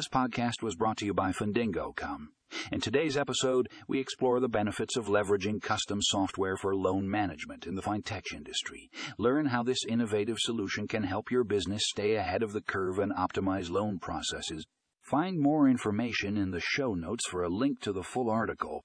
This podcast was brought to you by Fundingo.com. In today's episode, we explore the benefits of leveraging custom software for loan management in the fintech industry. Learn how this innovative solution can help your business stay ahead of the curve and optimize loan processes. Find more information in the show notes for a link to the full article